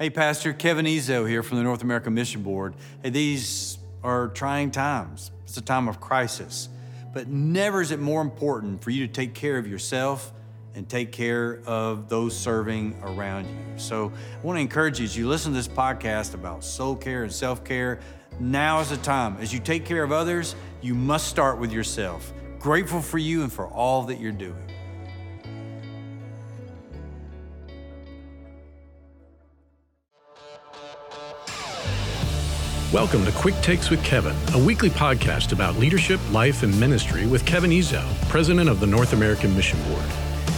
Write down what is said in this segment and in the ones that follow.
Hey, Pastor Kevin Ezell here from the North American Mission Board. Hey, these are trying times. It's a time of crisis. But never is it more important for you to take care of yourself and take care of those serving around you. So I want to encourage you as you listen to this podcast about soul care and self care, now is the time. As you take care of others, you must start with yourself. Grateful for you and for all that you're doing. Welcome to Quick Takes with Kevin, a weekly podcast about leadership, life, and ministry with Kevin Ezell, president of the North American Mission Board.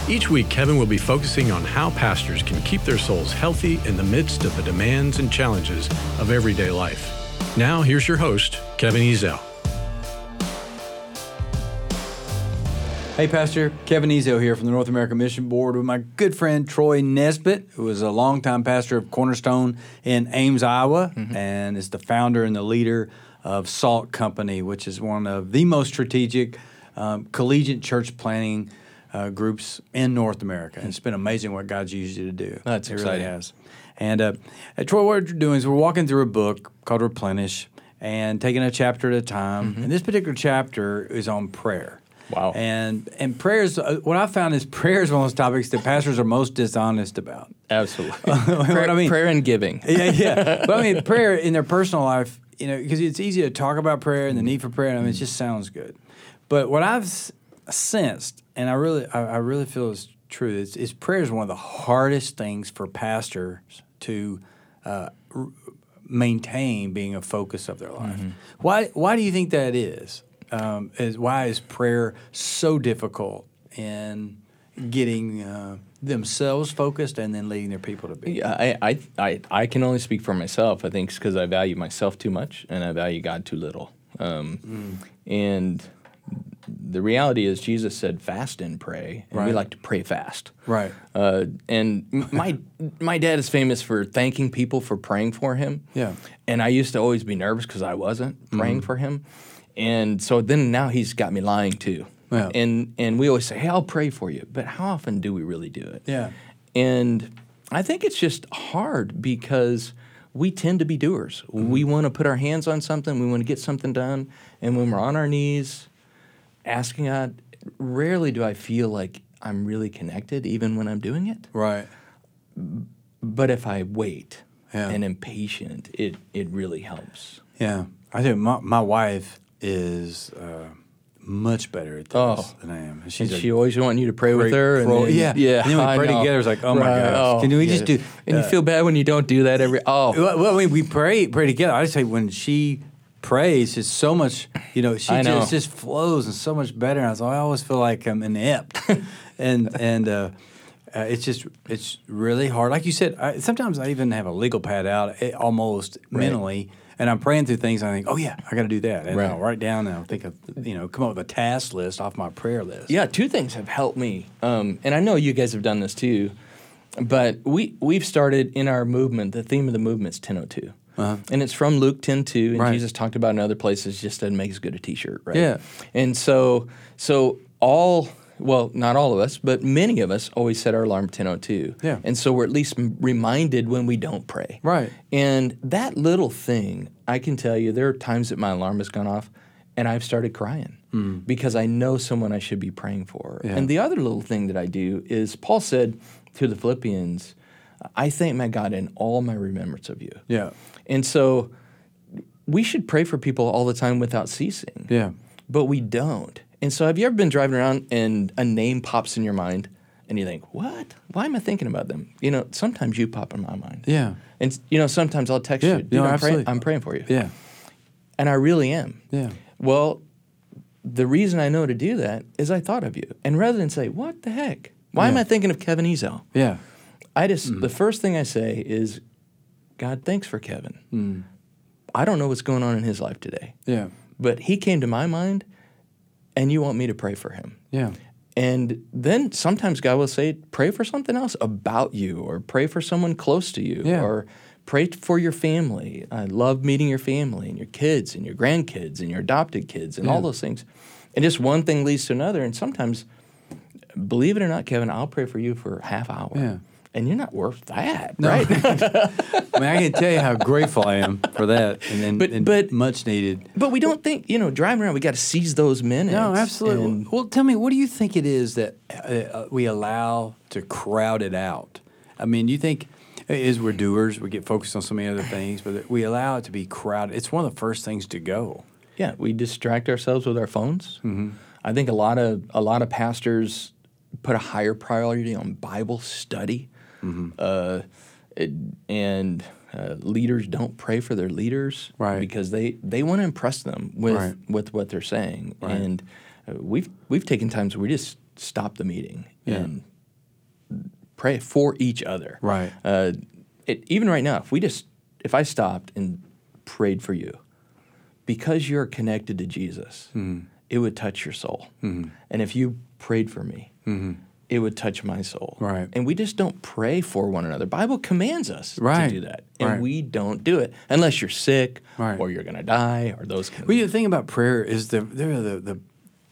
Each week, Kevin will be focusing on how pastors can keep their souls healthy in the midst of the demands and challenges of everyday life. Now, here's your host, Kevin Ezell. Hey, Pastor Kevin Ezell here from the North American Mission Board with my good friend Troy Nesbitt, who is a longtime pastor of Cornerstone in Ames, Iowa, mm-hmm. and is the founder and the leader of Salt Company, which is one of the most strategic um, collegiate church planning uh, groups in North America. And it's been amazing what God's used you to do. That's it exciting. Really has. And uh, Troy, what we're doing is we're walking through a book called Replenish and taking a chapter at a time. Mm-hmm. And this particular chapter is on prayer. Wow. And and prayers, uh, what I found is prayer is one of those topics that pastors are most dishonest about. Absolutely. prayer, I mean, prayer and giving. yeah, yeah. But I mean, prayer in their personal life, you know, because it's easy to talk about prayer and the need for prayer. I mean, it just sounds good. But what I've s- sensed, and I really, I, I really feel is true, is, is, prayer is one of the hardest things for pastors to uh, r- maintain being a focus of their life. Mm-hmm. Why, why do you think that is? Um, is why is prayer so difficult in getting uh, themselves focused and then leading their people to be? Yeah, I, I, I, I can only speak for myself. I think it's because I value myself too much and I value God too little. Um, mm. And the reality is, Jesus said, "Fast and pray," and right. we like to pray fast. Right. Uh, and my my dad is famous for thanking people for praying for him. Yeah. And I used to always be nervous because I wasn't praying mm. for him. And so then now he's got me lying too. Yeah. And and we always say, "Hey, I'll pray for you," but how often do we really do it? Yeah. And I think it's just hard because we tend to be doers. Mm-hmm. We want to put our hands on something, we want to get something done, and when we're on our knees asking God, rarely do I feel like I'm really connected even when I'm doing it. Right. But if I wait yeah. and am patient, it it really helps. Yeah. I think my, my wife is uh, much better at this oh. than I am. She's and she always wanting you to pray with her. And then, yeah, yeah. And then we pray together. It's like, oh my gosh, oh, can we yeah. just do? And uh, you feel bad when you don't do that every. Oh, well, well I mean, we pray pray together. I just say when she prays, it's so much. You know, she know. just just flows and so much better. And I was I always feel like I'm inept, and and. Uh, uh, it's just it's really hard. Like you said, I, sometimes I even have a legal pad out eh, almost right. mentally and I'm praying through things. And I think, oh yeah, I got to do that, and right. I'll write down and I'll think of you know come up with a task list off my prayer list. Yeah, two things have helped me, um, and I know you guys have done this too. But we we've started in our movement. The theme of the movement is 1002. Uh-huh. And it's from Luke 10 2, and right. Jesus talked about in other places, just doesn't make as good a t shirt, right? Yeah. And so, so all well, not all of us, but many of us always set our alarm 10:02. Yeah. And so we're at least reminded when we don't pray. Right. And that little thing, I can tell you, there are times that my alarm has gone off, and I've started crying mm. because I know someone I should be praying for. Yeah. And the other little thing that I do is Paul said to the Philippians, "I thank my God in all my remembrance of you." Yeah. And so we should pray for people all the time without ceasing. Yeah. But we don't. And so, have you ever been driving around and a name pops in your mind, and you think, "What? Why am I thinking about them?" You know, sometimes you pop in my mind. Yeah. And you know, sometimes I'll text yeah, you, no, I'm, absolutely. Praying, I'm praying for you. Yeah. And I really am. Yeah. Well, the reason I know to do that is I thought of you, and rather than say, "What the heck? Why yeah. am I thinking of Kevin Ezell?" Yeah. I just mm. the first thing I say is, "God, thanks for Kevin." Mm. I don't know what's going on in his life today. Yeah. But he came to my mind and you want me to pray for him. Yeah. And then sometimes God will say, pray for something else about you, or pray for someone close to you, yeah. or pray for your family. I love meeting your family and your kids and your grandkids and your adopted kids and yeah. all those things. And just one thing leads to another. And sometimes, believe it or not, Kevin, I'll pray for you for a half hour. Yeah. And you're not worth that, No. right? I mean, I can tell you how grateful I am for that, and then But- and but- much needed. but we don't think, you know, driving around, we got to seize those minutes. No, absolutely. and- well, tell me, what do you think it is that uh, we allow to crowd it out? I mean, you think as we're doers, we get focused on so many other things, but we allow it to be crowded? It's one of the first things to go. Yeah, we distract ourselves with our phones. Mm-hmm. I think a lot of a lot of pastors put a higher priority on Bible study, Mm-hmm. uh, it- and uh, leaders don't pray for their leaders Right. because they they want to impress them with Right. with what they're saying. Right. And uh, we've we've taken times where we just stop the meeting Yeah. and pray for each other. Right. Uh, it, even right now, if we just if I stopped and prayed for you, because you're connected to Jesus, Mm-hmm. it would touch your soul. And if you prayed for me, it would touch my soul. Right. And we just don't pray for one another. Bible commands us Right. to do that, and Right. we don't do it unless you're sick Right. or you're going to die or those kind of Well, the thing about prayer is the the, the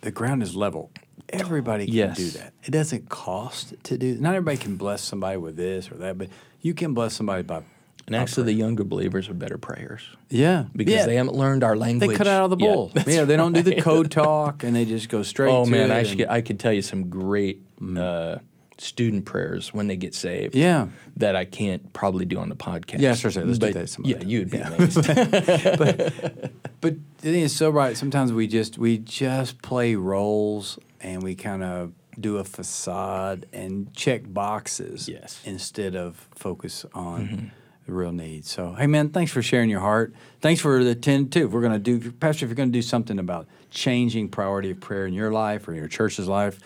the ground is level. Everybody can Yes. do that. It doesn't cost to do. Not everybody can bless somebody with this or that, but you can bless somebody by. And actually, the younger believers are better prayers Yeah, because yeah. they haven't learned our language. They cut out of the bowl. Yeah, they don't do the code talk, and they just go straight. Oh to man, I, should, I could tell you some great uh, student prayers when they get saved. Yeah. that I can't probably do on the podcast. Yeah, sure, sure. Let's do that some Yeah, other you'd be amazed. But the thing is so right. Sometimes we just we just play roles and we kind of do a facade and check boxes. Yes. Instead of focus on the real needs. So hey man, thanks for sharing your heart. Thanks for the ten too. If we're gonna do Pastor, if you're gonna do something about changing priority of prayer in your life or in your church's life.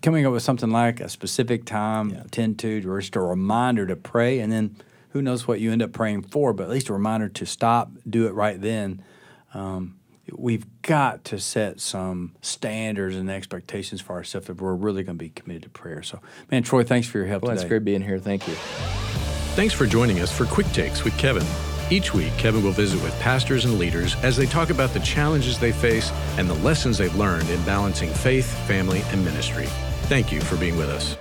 Coming up with something like a specific time, ten to, or just a reminder to pray, and then who knows what you end up praying for, but at least a reminder to stop, do it right then. Um, we've got to set some standards and expectations for ourselves if we're really going to be committed to prayer. So, man, Troy, thanks for your help well, today. it's great being here. Thank you. Thanks for joining us for Quick Takes with Kevin. Each week, Kevin will visit with pastors and leaders as they talk about the challenges they face and the lessons they've learned in balancing faith, family, and ministry. Thank you for being with us.